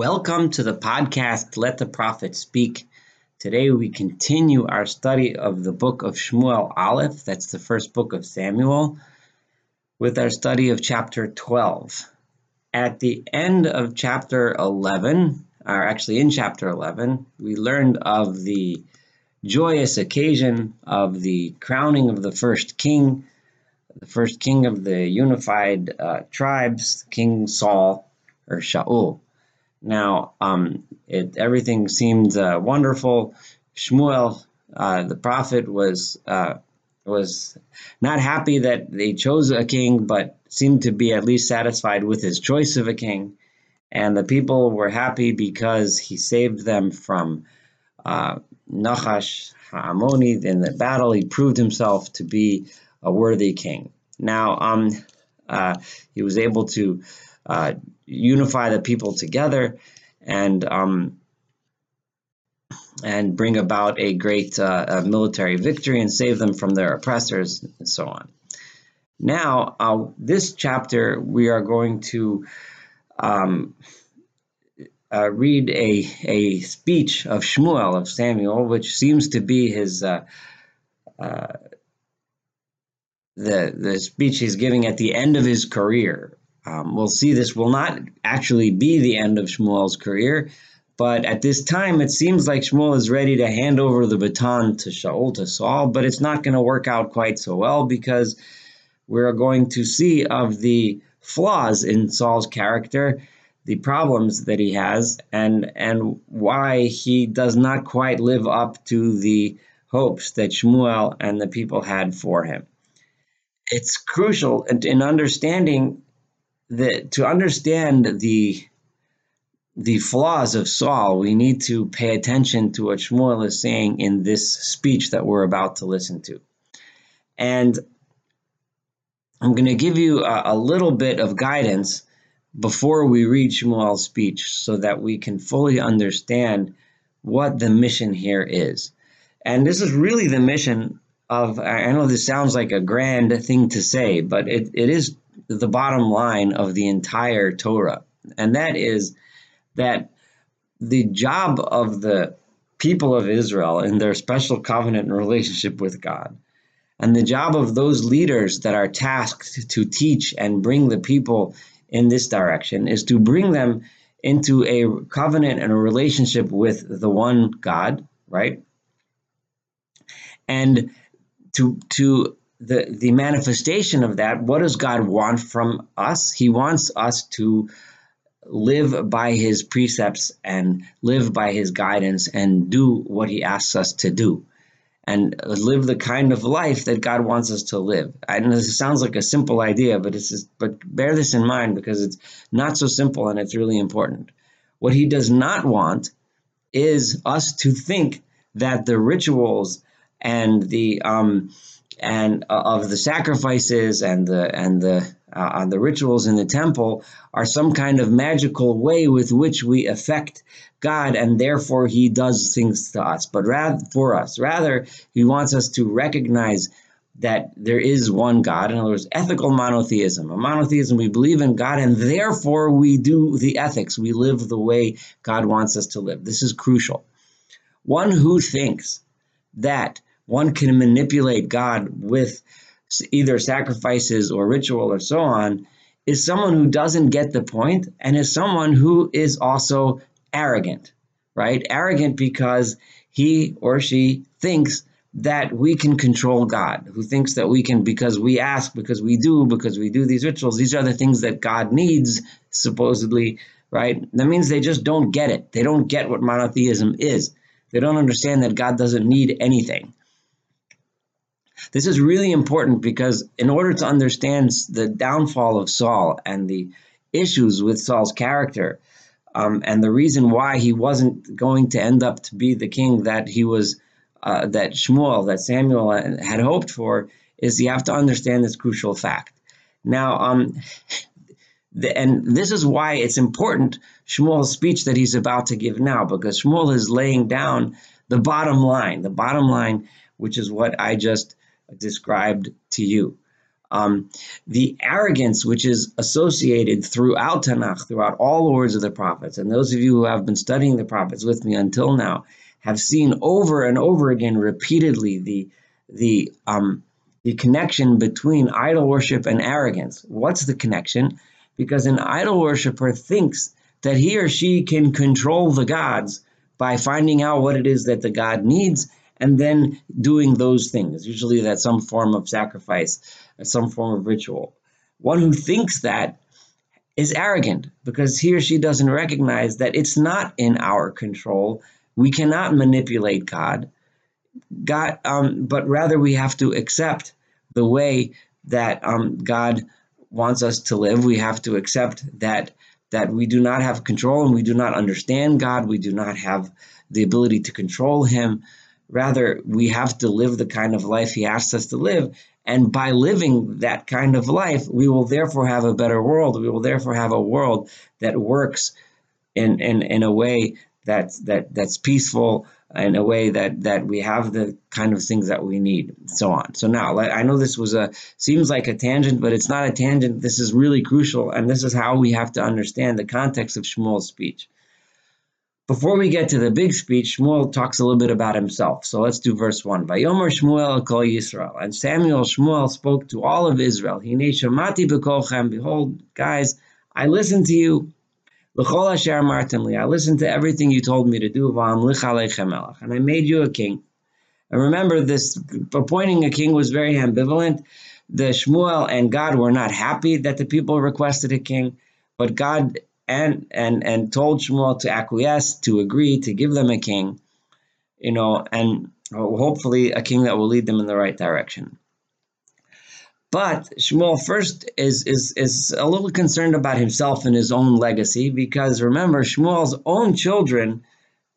Welcome to the podcast Let the Prophet Speak. Today we continue our study of the book of Shmuel Aleph, that's the first book of Samuel, with our study of chapter 12. At the end of chapter 11, or actually in chapter 11, we learned of the joyous occasion of the crowning of the first king, the first king of the unified uh, tribes, King Saul or Shaul. Now, um, it, everything seemed uh, wonderful. Shmuel, uh, the prophet, was uh, was not happy that they chose a king, but seemed to be at least satisfied with his choice of a king. And the people were happy because he saved them from uh, Nachash Ha'amoni in the battle. He proved himself to be a worthy king. Now, um, uh, he was able to uh, unify the people together and um, and bring about a great uh, military victory and save them from their oppressors and so on. Now, uh, this chapter we are going to um, uh, read a, a speech of Shmuel, of Samuel, which seems to be his uh, uh, the the speech he's giving at the end of his career. Um, we'll see this will not actually be the end of Shmuel's career, but at this time it seems like Shmuel is ready to hand over the baton to Shaul, to Saul, but it's not going to work out quite so well because we're going to see of the flaws in Saul's character, the problems that he has, and and why he does not quite live up to the hopes that Shmuel and the people had for him. It's crucial in, in understanding that to understand the the flaws of Saul, we need to pay attention to what Shmuel is saying in this speech that we're about to listen to. And I'm going to give you a, a, little bit of guidance before we read Shmuel's speech so that we can fully understand what the mission here is. And this is really the mission of, I know this sounds like a grand thing to say, but it, it is the bottom line of the entire Torah. And that is that the job of the people of Israel in their special covenant and relationship with God and the job of those leaders that are tasked to teach and bring the people in this direction is to bring them into a covenant and a relationship with the one God, right? And to to the the manifestation of that, what does God want from us? He wants us to live by his precepts and live by his guidance and do what he asks us to do and live the kind of life that God wants us to live. I know this sounds like a simple idea, but this is but bear this in mind because it's not so simple and it's really important. What he does not want is us to think that the rituals and the um, and uh, of the sacrifices and the and the uh, the rituals in the temple are some kind of magical way with which we affect God, and therefore He does things to us. But rather for us, rather He wants us to recognize that there is one God. In other words, ethical monotheism. A monotheism, we believe in God, and therefore we do the ethics. We live the way God wants us to live. This is crucial. One who thinks that one can manipulate God with either sacrifices or ritual or so on is someone who doesn't get the point and is someone who is also arrogant, right? Arrogant because he or she thinks that we can control God, who thinks that we can, because we ask, because we do, because we do these rituals, these are the things that God needs, supposedly, right? That means they just don't get it. They don't get what monotheism is. They don't understand that God doesn't need anything. This is really important because in order to understand the downfall of Saul and the issues with Saul's character, um, and the reason why he wasn't going to end up to be the king that he was, uh, that Shmuel, that Samuel had hoped for, is you have to understand this crucial fact. Now, um, the, and this is why it's important Shmuel's speech that he's about to give now, because Shmuel is laying down the bottom line, the bottom line, which is what I just described to you. Um, the arrogance which is associated throughout Tanakh, throughout all the words of the prophets, and those of you who have been studying the prophets with me until now have seen over and over again repeatedly the the um, the connection between idol worship and arrogance. What's the connection? Because an idol worshiper thinks that he or she can control the gods by finding out what it is that the god needs and then doing those things. Usually that's some form of sacrifice, some form of ritual. One who thinks that is arrogant because he or she doesn't recognize that it's not in our control. We cannot manipulate God. God, um, but rather we have to accept the way that um, God wants us to live. We have to accept that that we do not have control and we do not understand God. We do not have the ability to control Him. Rather, we have to live the kind of life He asks us to live. And by living that kind of life, we will therefore have a better world. We will therefore have a world that works in, in, in a way that's, that, that's peaceful, in a way that, that we have the kind of things that we need, so on. So now, I know this was a, seems like a tangent, but it's not a tangent. This is really crucial. And this is how we have to understand the context of Shmuel's speech. Before we get to the big speech, Shmuel talks a little bit about himself. So let's do verse 1. Vayomer Shmuel kol Yisrael. And Samuel Shmuel spoke to all of Israel. Hine shamati bekolchem. Behold, guys, I listen to you. L'chol asher martin li. I listened to everything you told me to do. V'am lichalei And I made you a king. And remember, this appointing a king was very ambivalent. The Shmuel and God were not happy that the people requested a king, but God and and and told Shmuel to acquiesce, to agree, to give them a king, you know, and hopefully a king that will lead them in the right direction. But Shmuel first is is is a little concerned about himself and his own legacy because remember Shmuel's own children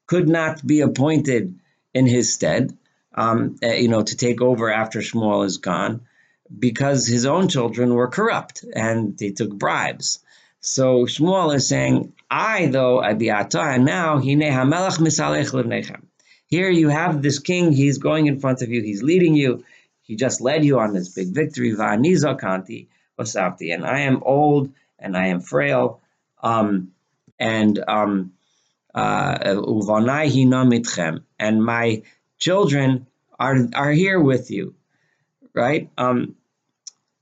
could not be appointed in his stead, um, eh, you know, to take over after Shmuel is gone, because his own children were corrupt and they took bribes. So Shmuel is saying, I though abiata, and now hine hamelach misalech. Here you have this king, he's going in front of you, he's leading you, he just led you on this big victory, va'aniza kanti vasavti, and I am old and I am frail, um, and um, uh, and my children are are here with you, right? Um,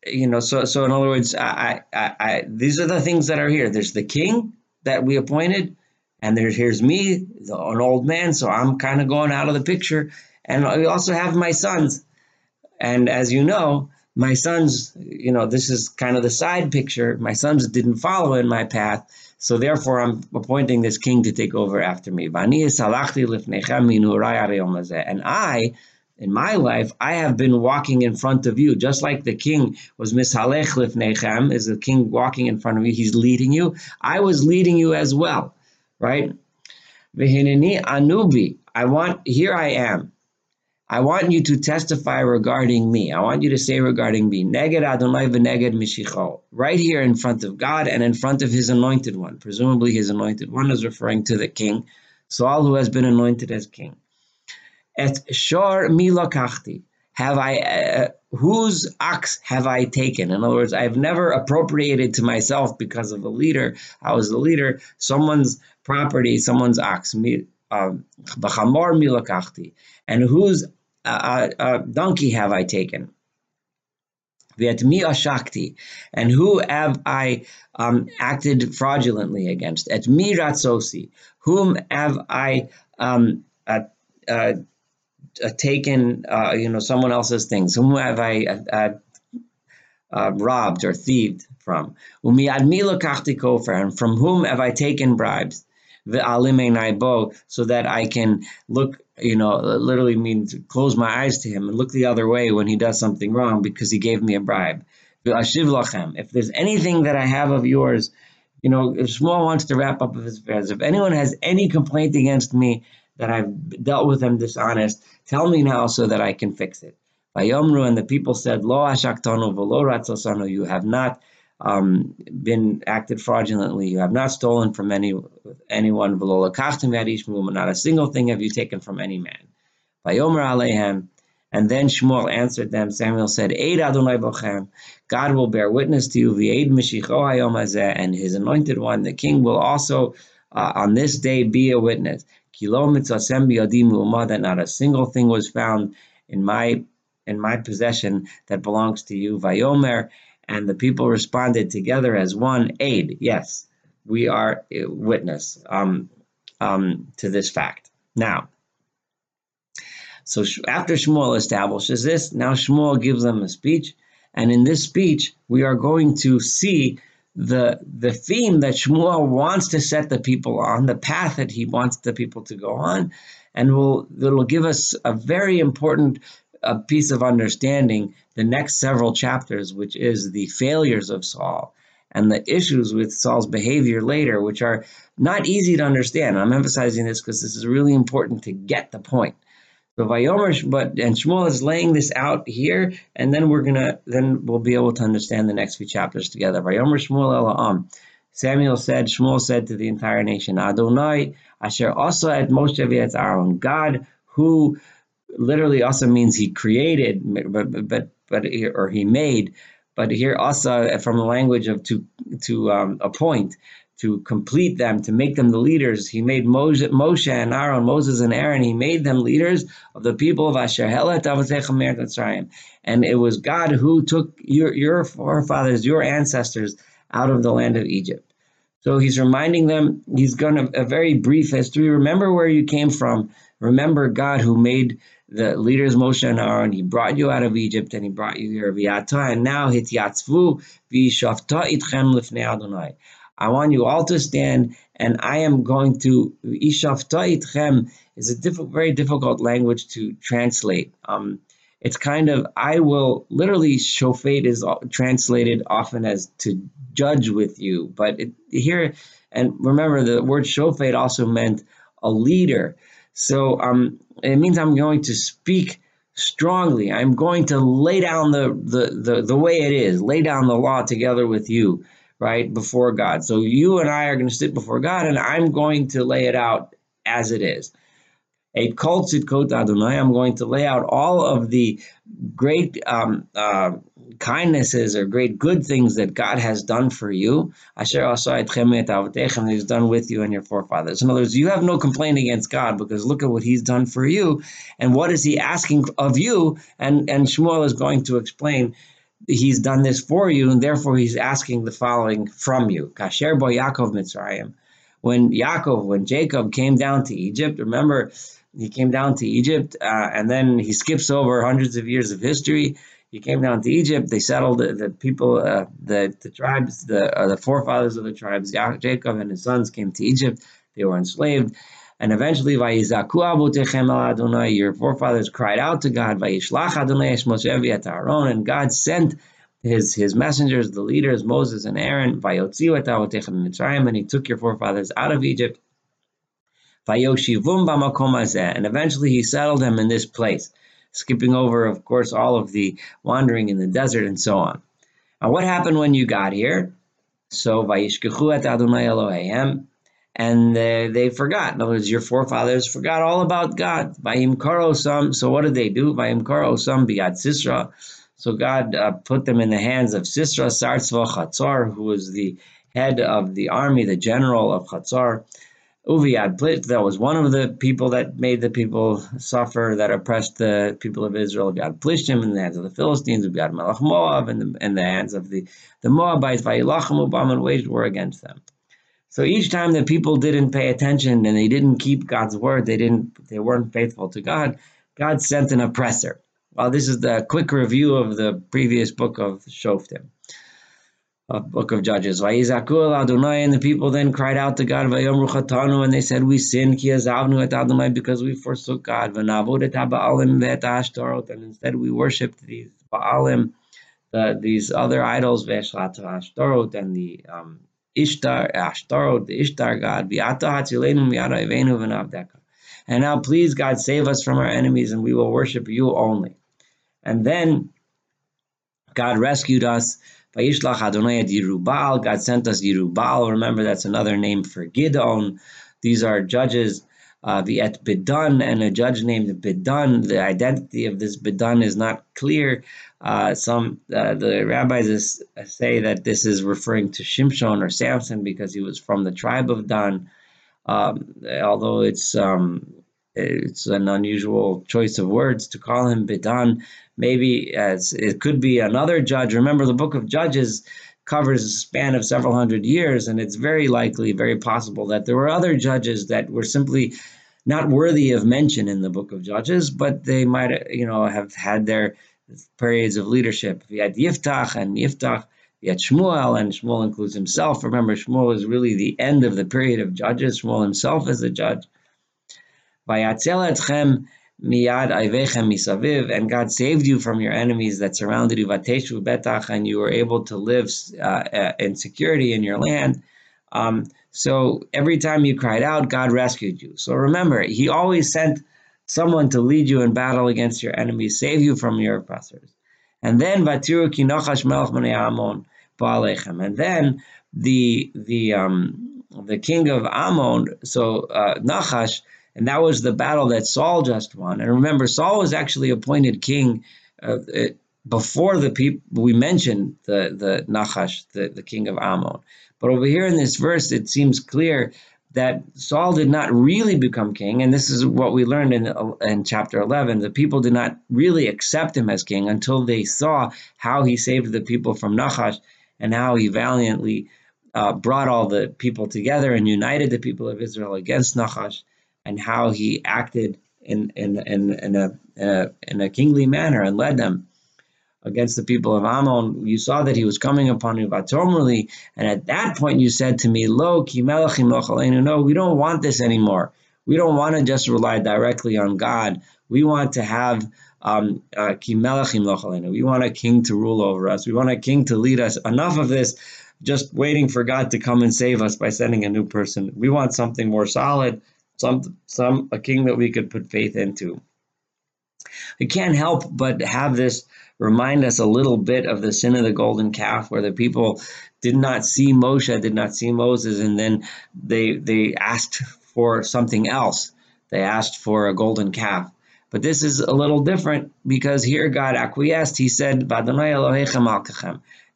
you know, so so in other words, I, I, I, these are the things that are here. There's the king that we appointed, and there's here's me, the, an old man, so I'm kind of going out of the picture. And we also have my sons, and as you know, my sons, you know, this is kind of the side picture. My sons didn't follow in my path, so therefore I'm appointing this king to take over after me. And I in my life, I have been walking in front of you, just like the king was mishalech lifnechem, is the king walking in front of you, he's leading you. I was leading you as well, right? Vehinini anubi, I want, here I am. I want you to testify regarding me. I want you to say regarding me, Neged Adonai v'neged Mishicho, right here in front of God and in front of His anointed one. Presumably, His anointed one is referring to the king, Saul, who has been anointed as king. Et shor milakachti. Have I, uh, whose ox have I taken? In other words, I've never appropriated to myself because of a leader. I was the leader, someone's property, someone's ox. Um, Bachamor milakachti. And whose uh, uh, uh, donkey have I taken? Viet mi ashakti, and who have I um, acted fraudulently against? Et mi ratzosi, whom have I um, uh, uh, taken, uh, you know, someone else's things? Whom have I uh, uh robbed or thieved from? And from whom have I taken bribes? so that I can look, you know, literally means close my eyes to him and look the other way when he does something wrong because he gave me a bribe. If there's anything that I have of yours, you know, if Shmuel wants to wrap up his affairs, if anyone has any complaint against me, that I've dealt with them dishonest. Tell me now so that I can fix it. Vayomru, and the people said, Lo ashaktonu v'lo ratzosanu, you have not um, been acted fraudulently, you have not stolen from any anyone, v'lo lakachtim yadish not a single thing have you taken from any man. Vayomer alehem, And then Shmuel answered them. Samuel said, Eid Adonai Bochem, God will bear witness to you, V'eid Mashicho Hayom and his anointed one, the king, will also uh, on this day be a witness. That not a single thing was found in my in my possession that belongs to you. Vayomer, and the people responded together as one aid. Yes, we are witness um, um, to this fact. Now, so after Shmuel establishes this, now Shmuel gives them a speech, and in this speech, we are going to see the the theme that Shmuel wants to set the people on, the path that he wants the people to go on, and will it'll give us a very important uh, piece of understanding the next several chapters, which is the failures of Saul and the issues with Saul's behavior later, which are not easy to understand. I'm emphasizing this because this is really important to get the point. So Vayomer, but and Shmuel is laying this out here, and then we're gonna then we'll be able to understand the next few chapters together. Vayomer Shmuel Elam. Samuel said, Shmuel said to the entire nation, Adonai, Asher also at Moshe Aaron, God who literally also means he created, but but but or he made. But here also from the language of to to um, appoint, to complete them, to make them the leaders. He made Moshe, Moshe and Aaron, Moses and Aaron. He made them leaders of the people of Asher Helet And it was God who took your your forefathers, your ancestors, out of the land of Egypt. So he's reminding them. He's going to a very brief history. Remember where you came from. Remember God who made the leaders Moshe and Aaron. He brought you out of Egypt and he brought you here. And now hityatzvu v'shavta itchem Adonai. I want you all to stand, and I am going to Ishafta itchem is a diff- very difficult language to translate. Um, it's kind of I will literally shofet is translated often as to judge with you, but it, here and remember the word shofet also meant a leader. So um, it means I'm going to speak strongly. I'm going to lay down the, the, the, the way it is, lay down the law together with you right, before God. So you and I are going to sit before God, and I'm going to lay it out as it is. A kol tzidkot Adonai, I'm going to lay out all of the great um, uh, kindnesses or great good things that God has done for you. Asher He's done with you and your forefathers. In other words, you have no complaint against God because look at what He's done for you, and what is He asking of you? And and Shmuel is going to explain he's done this for you, and therefore he's asking the following from you. Kasher bo Yaakov Mitzrayim. When Yaakov, when Jacob came down to Egypt, remember he came down to Egypt, uh, and then he skips over hundreds of years of history. He came down to Egypt. They settled the, the people, uh, the the tribes, the uh, the forefathers of the tribes. Jacob and his sons came to Egypt. They were enslaved. And eventually, Adonai, your forefathers cried out to God, Vayishlach Adonai Moshe Aaron, and God sent his his messengers, the leaders, Moses and Aaron, and he took your forefathers out of Egypt. And eventually he settled them in this place, skipping over, of course, all of the wandering in the desert and so on. And what happened when you got here? So, Vayishkechu et Adonai Elohim, and they, they forgot. In other words, your forefathers forgot all about God. Some. So what did they do? Some biad Sisra. So God uh, put them in the hands of Sisra Chatzar, who was the head of the army, the general of Chatzar. Uviad Plit, that was one of the people that made the people suffer, that oppressed the people of Israel. God Plishtim in the hands of the Philistines. Uviad Melech Moab in the, in the hands of the, the Moabites. Vayilachim Ubam and waged war against them. So each time that people didn't pay attention and they didn't keep God's word, they didn't they weren't faithful to God, God sent an oppressor. Well, this is the quick review of the previous book of Shoftim, of book of Judges. Adonai, and the people then cried out to God, and they said, We sinned because we forsook God. And instead we worshipped these Baalim, the, these other idols, and the um, Ishtar, Ashtarot, the Ishtar God, Viata Hatzilenu Miata Ivenu V'navdeka. And now please God save us from our enemies and we will worship you only. And then God rescued us. Vayishlach Adonai Yerubal. God sent us Yerubal. Remember, that's another name for Gidon. These are judges uh, Viet Bidun, and a judge named Bidun. The identity of this Bidun is not clear. Uh, some uh, the rabbis is, say that this is referring to Shimshon or Samson because he was from the tribe of Dan. Um, although it's um, it's an unusual choice of words to call him Bidan. Maybe as it could be another judge. Remember, the book of Judges covers a span of several hundred years, and it's very likely, very possible that there were other judges that were simply not worthy of mention in the book of Judges, but they might, you know, have had their periods of leadership. We had Yiftach and Yiftach, we had Shmuel, and Shmuel includes himself. Remember, Shmuel is really the end of the period of Judges. Shmuel himself is a judge. etchem miyad ayvechem misaviv, and God saved you from your enemies that surrounded you, vateshu betach, and you were able to live uh, uh, in security in your land. Um, so every time you cried out, God rescued you. So remember, He always sent someone to lead you in battle against your enemies, save you from your oppressors. And then vatiru kinochash melch amon ba'alechem. And then the the um, the king of Ammon, so uh, Nachash, and that was the battle that Saul just won. And remember, Saul was actually appointed king uh, before the people we mentioned the the Nachash, the, the king of Ammon. But over here in this verse, it seems clear that Saul did not really become king, and this is what we learned in in chapter eleven. The people did not really accept him as king until they saw how he saved the people from Nachash and how he valiantly uh, brought all the people together and united the people of Israel against Nachash and how he acted in in in, in a, in a in a kingly manner and led them against the people of Ammon. You saw that he was coming upon you vatomruli, and at that point you said to me, "Lo No, we don't want this anymore. We don't want to just rely directly on God. We want to have um, uh, We want a king to rule over us. We want a king to lead us. Enough of this." Just waiting for God to come and save us by sending a new person. We want something more solid, some some a king that we could put faith into. We can't help but have this remind us a little bit of the sin of the golden calf, where the people did not see Moshe, did not see Moses, and then they they asked for something else. They asked for a golden calf. But this is a little different because here God acquiesced. He said,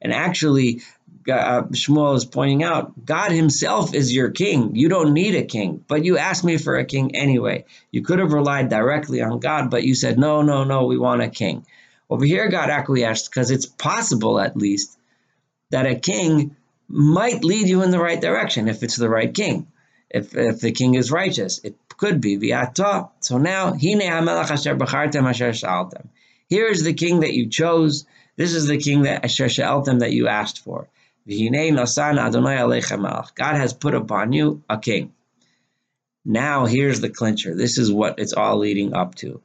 And actually, uh, Shmuel is pointing out, God Himself is your king. You don't need a king, but you asked me for a king anyway. You could have relied directly on God, but you said, no, no, no, we want a king. Over here, God acquiesced because it's possible, at least, that a king might lead you in the right direction if it's the right king. If, if the king is righteous, it could be viata. So now, Here is the king that you chose. This is the king that asher that you asked for. God has put upon you a king. Now here's the clincher. This is what it's all leading up to.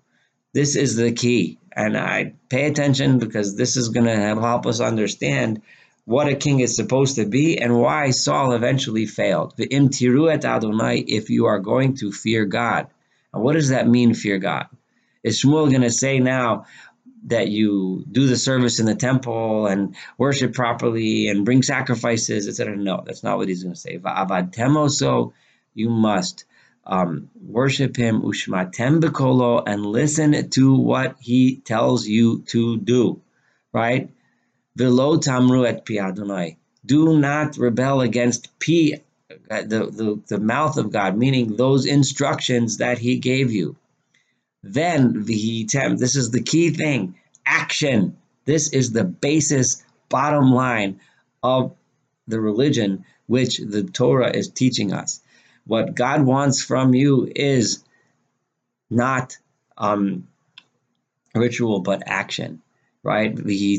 This is the key. And I pay attention because this is going to help us understand what a king is supposed to be and why Saul eventually failed. If you are going to fear God. And what does that mean, fear God? Is Shmuel going to say now, that you do the service in the temple and worship properly and bring sacrifices, etc. No, that's not what he's going to say. So you must um, worship him ushmatem bekolo and listen to what he tells you to do, right? Velo tamru et pi Do not rebel against pi, the, the, the mouth of God, meaning those instructions that he gave you. Then the vihitem, this is the key thing, action. This is the basis, bottom line of the religion which the Torah is teaching us. What God wants from you is not um, ritual, but action, right? If you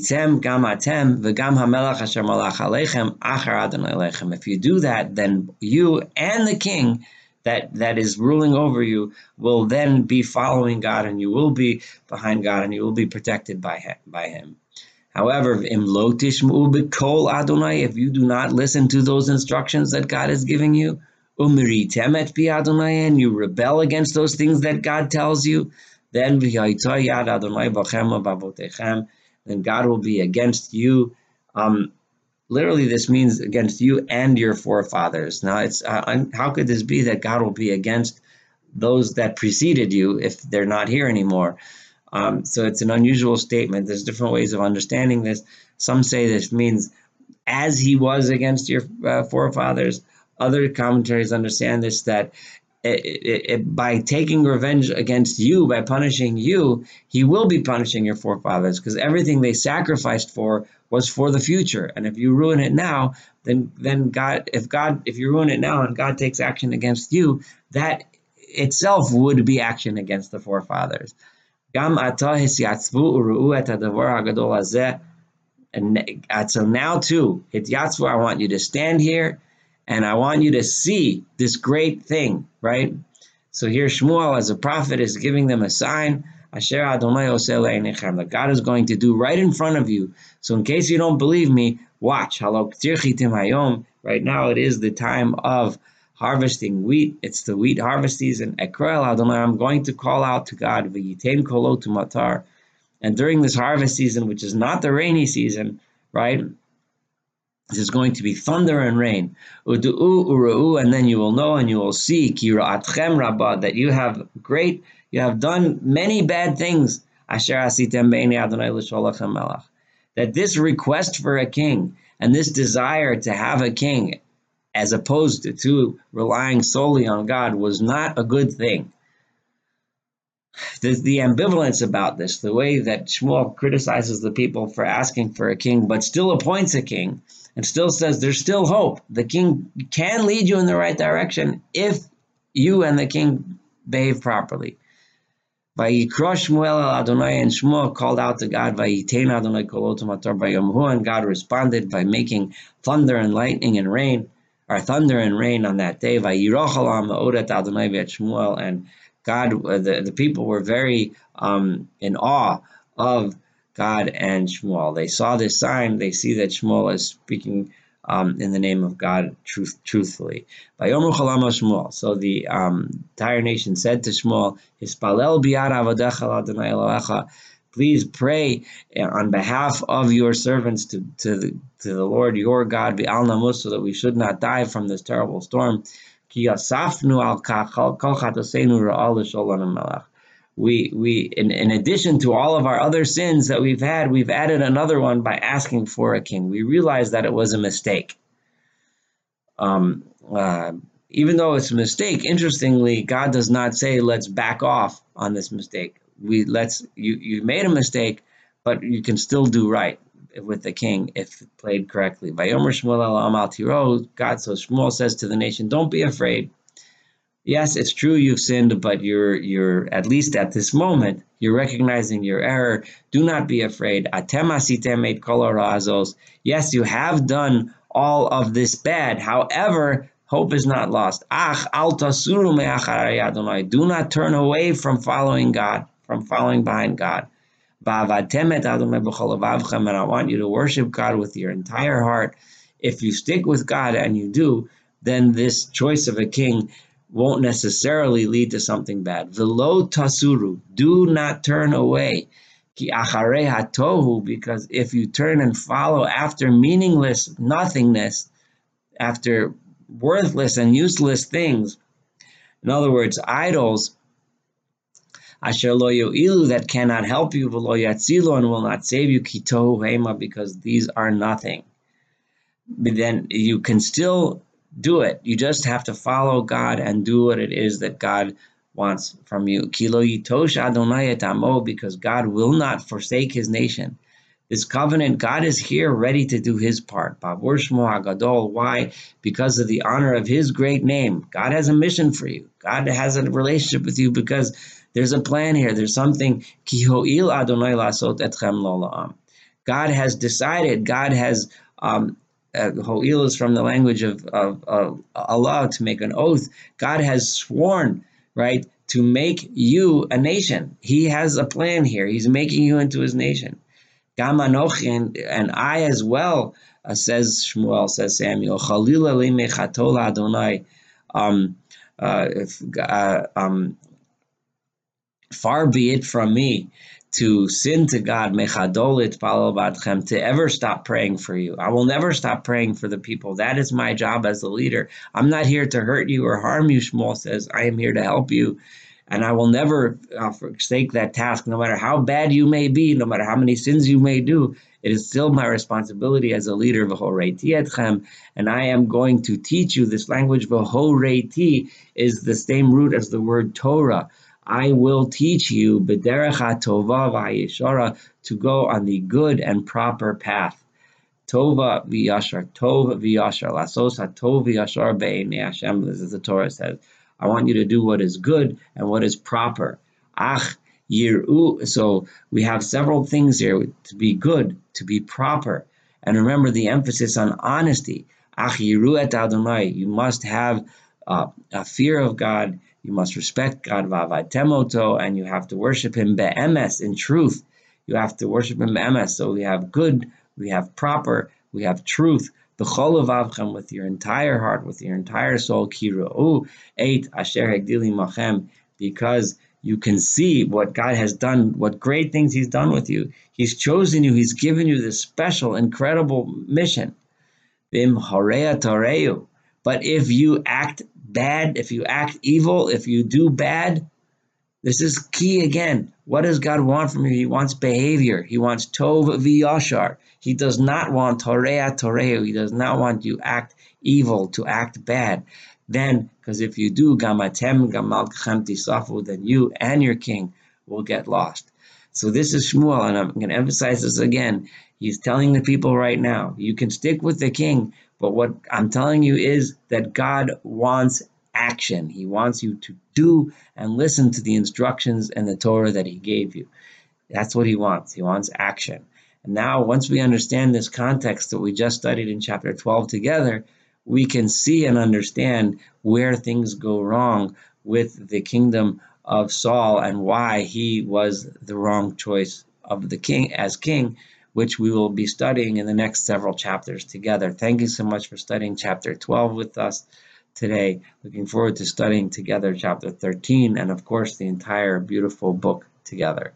do that, then you and the king that that is ruling over you will then be following God and you will be behind God and you will be protected by him, by him. However, if you do not listen to those instructions that God is giving you, and you rebel against those things that God tells you, then then God will be against you. Um, literally this means against you and your forefathers. Now, it's uh, how could this be that God will be against those that preceded you if they're not here anymore. Um, so it's an unusual statement. There's different ways of understanding this. Some say this means as he was against your uh, forefathers. Other commentaries understand this that it, it, it, by taking revenge against you, by punishing you, he will be punishing your forefathers because everything they sacrificed for was for the future. And if you ruin it now, then then God, if God, if you ruin it now and God takes action against you, that itself would be action against the forefathers. And until uh, now too, Hityatzvu, I want you to stand here and I want you to see this great thing, right? So here Shmuel, as a prophet, is giving them a sign. Asher Adonai that God is going to do right in front of you. So in case you don't believe me, watch. Right now it is the time of harvesting wheat. It's the wheat harvest season. Ekroel Adonai, I'm going to call out to God. And during this harvest season, which is not the rainy season, right? There's going to be thunder and rain. And then you will know and you will see kira'atchem rabbah, that you have great, you have done many bad things. Asher asitem Adonai. That this request for a king and this desire to have a king, as opposed to, to relying solely on God, was not a good thing the, the ambivalence about this, the way that Shmuel criticizes the people for asking for a king, but still appoints a king, and still says there's still hope. The king can lead you in the right direction if you and the king behave properly. Vayikra Shmuel Adonai and Shmuel called out to God, Vayitein Adonai kolotomator bayomhu, and God responded by making thunder and lightning and rain, or thunder and rain on that day. Vayirochalam Odet Adonai Shmuel, and God, uh, the, the people were very um, in awe of God and Shmuel. They saw this sign. They see that Shmuel is speaking um, in the name of God truth, truthfully. So the um, entire nation said to Shmuel, Please pray on behalf of your servants to, to, the, to the Lord your God, so that we should not die from this terrible storm. We we in, in addition to all of our other sins that we've had, we've added another one by asking for a king. We realize that it was a mistake. Um, uh, even though it's a mistake, interestingly, God does not say let's back off on this mistake. We let's you you made a mistake, but you can still do right with the king if played correctly. Tiro, God, so Shmuel says to the nation, don't be afraid. Yes, it's true you've sinned, but you're you're at least at this moment you're recognizing your error. Do not be afraid. Kolorazos. Yes, you have done all of this bad. However, hope is not lost. Ach Do not turn away from following God, from following behind God. And I want you to worship God with your entire heart. If you stick with God and you do, then this choice of a king won't necessarily lead to something bad. Velo tasuru, do not turn away. Ki tohu, because if you turn and follow after meaningless nothingness, after worthless and useless things, in other words, idols, Asher lo ilu that cannot help you, v'lo yatzilu and will not save you, kitohu hema, because these are nothing. But then you can still do it. You just have to follow God and do what it is that God wants from you. Kilo yitosh Adonai because God will not forsake His nation. This covenant, God is here ready to do His part. Why? Because of the honor of His great name. God has a mission for you. God has a relationship with you because there's a plan here. There's something. God has decided. God has. Um, uh, Ho'il is from the language of, of, of Allah to make an oath. God has sworn, right, to make you a nation. He has a plan here. He's making you into his nation. Gamanoch and, and I as well, uh, says Shmuel, says Samuel. Chalila Adonai. Um, uh, if, uh, um, far be it from me to sin to God, mechadolit badchem, to ever stop praying for you. I will never stop praying for the people. That is my job as a leader. I'm not here to hurt you or harm you, Shmuel says. I am here to help you. And I will never uh, forsake that task, no matter how bad you may be, no matter how many sins you may do. It is still my responsibility as a leader, and I am going to teach you this language. V'horeiti is the same root as the word Torah. I will teach you b'derech tova v'yishara to go on the good and proper path. Tova v'yashar, tova v'yashar, lasos tov v'yashar be'enei Hashem, as the Torah says. I want you to do what is good and what is proper. Ach yiru. So we have several things here to be good, to be proper, and remember the emphasis on honesty. Ach yiru et Adonai. You must have uh, a fear of God you must respect God, temoto, and you have to worship Him be'emes, in truth. You have to worship Him be'emes. So we have good, we have proper, we have truth. B'chol with your entire heart, with your entire soul. Kiru'u eight asher hegdili machem, because you can see what God has done, what great things He's done with you. He's chosen you. He's given you this special, incredible mission. But if you act bad, if you act evil, if you do bad, this is key again. What does God want from you? He wants behavior. He wants tov v'yashar. He does not want torea toreu. He does not want you act evil, to act bad. Then, because if you do, gamatem gamal tisafu, then you and your king will get lost. So this is Shmuel, and I'm going to emphasize this again. He's telling the people right now, you can stick with the king, but what I'm telling you is that God wants action. He wants you to do and listen to the instructions and the Torah that He gave you. That's what He wants. He wants action. And now, once we understand this context that we just studied in chapter 12 together, we can see and understand where things go wrong with the kingdom of Saul and why he was the wrong choice of the king as king which we will be studying in the next several chapters together. Thank you so much for studying chapter 12 with us today. Looking forward to studying together chapter 13 and, of course, the entire beautiful book together.